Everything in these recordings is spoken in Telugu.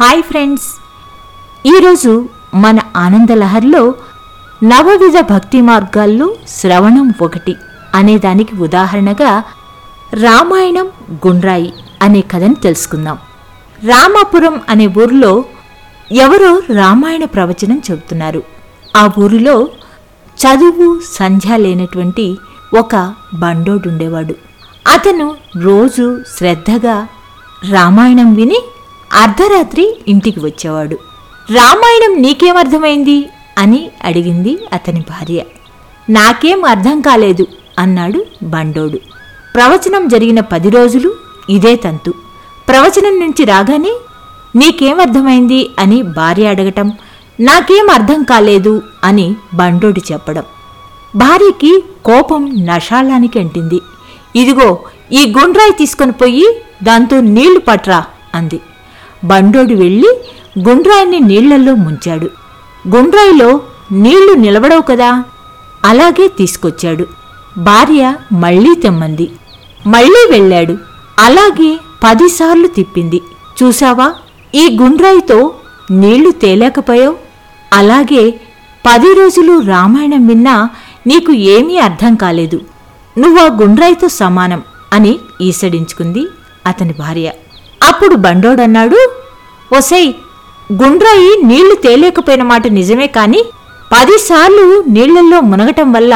Hi friends. ఈరోజు మన ఆనందలహర్లో నవవిధ భక్తి మార్గాల్లో శ్రవణం ఒకటి అనే దానికి ఉదాహరణగా రామాయణం గుండ్రాయి అనే కథని తెలుసుకుందాం. రామాపురం అనే ఊరిలో ఎవరో రామాయణ ప్రవచనం చెబుతున్నారు. ఆ ఊరిలో చదువు సంధ్య లేనటువంటి ఒక బండోడుండేవాడు అతను రోజు శ్రద్ధగా రామాయణం విని అర్ధరాత్రి ఇంటికి వచ్చేవాడు. రామాయణం నీకేమర్థమైంది? అని అడిగింది అతని భార్య. నాకేం అర్థం కాలేదు అన్నాడు బండోడు. ప్రవచనం జరిగిన పది రోజులు ఇదే తంతు. ప్రవచనం నుంచి రాగానే నీకేం అర్థమైంది అని భార్య అడగటం. నాకేం అర్థం కాలేదు అని బండోడు చెప్పడం. భార్యకి కోపం నషాళానికి అంటింది. ఇదిగో ఈ గుండ్రాయి తీసుకొని పోయి దాంతో నీళ్ళు పట్రా అంది. బండోడు వెళ్ళి గుండ్రాయిని నీళ్ళల్లో ముంచాడు. గుండ్రాయిలో నీళ్ళు నిలబడవు కదా? అలాగే తీసుకొచ్చాడు. భార్య మళ్ళీ తెమ్మంది. మళ్ళీ వెళ్ళాడు. అలాగే పదిసార్లు తిప్పింది. చూసావా ఈ గుండ్రాయితో నీళ్ళు తేలేకపోయావు? అలాగే పది రోజులు రామాయణం విన్నా నీకు ఏమీ అర్థం కాలేదు. నువ్వు ఆ గుండ్రాయితో సమానం అని ఈసడించుకుంది అతని భార్య. అప్పుడు బండోడన్నాడు ఒసై గుండ్రాయి నీళ్ళు తేలేకపోయిన మాట నిజమే కాని పదిసార్లు నీళ్ళలో మునగటం వల్ల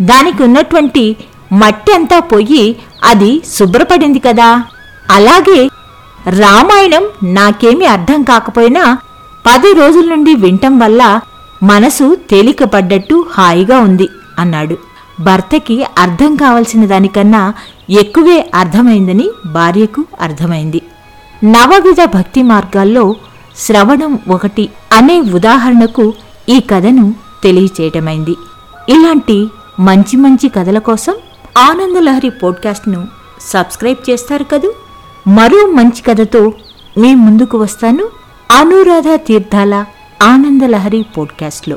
దానికి ఉన్నటువంటి మట్టి అంతా పోయి అది శుభ్రపడింది కదా. అలాగే రామాయణం నాకేమీ అర్థం కాకపోయినా పది రోజుల నుండి వింటం వల్ల మనసు తేలికపడ్డట్టు హాయిగా ఉంది అన్నాడు. భర్తకి అర్థం కావలసిన దానికన్నా ఎక్కువే అర్థమైందని భార్యకు అర్థమైంది. నవవిధ భక్తి మార్గాల్లో శ్రవణం ఒకటి అనే ఉదాహరణకు ఈ కథను తెలియచేయటమైంది. ఇలాంటి మంచి మంచి కథల కోసం ఆనందలహరి పోడ్కాస్ట్ను సబ్స్క్రైబ్ చేస్తారు కదూ? మరో మంచి కథతో మీ ముందుకు వస్తాను. అనురాధ తీర్థాల ఆనందలహరి పోడ్కాస్ట్లో.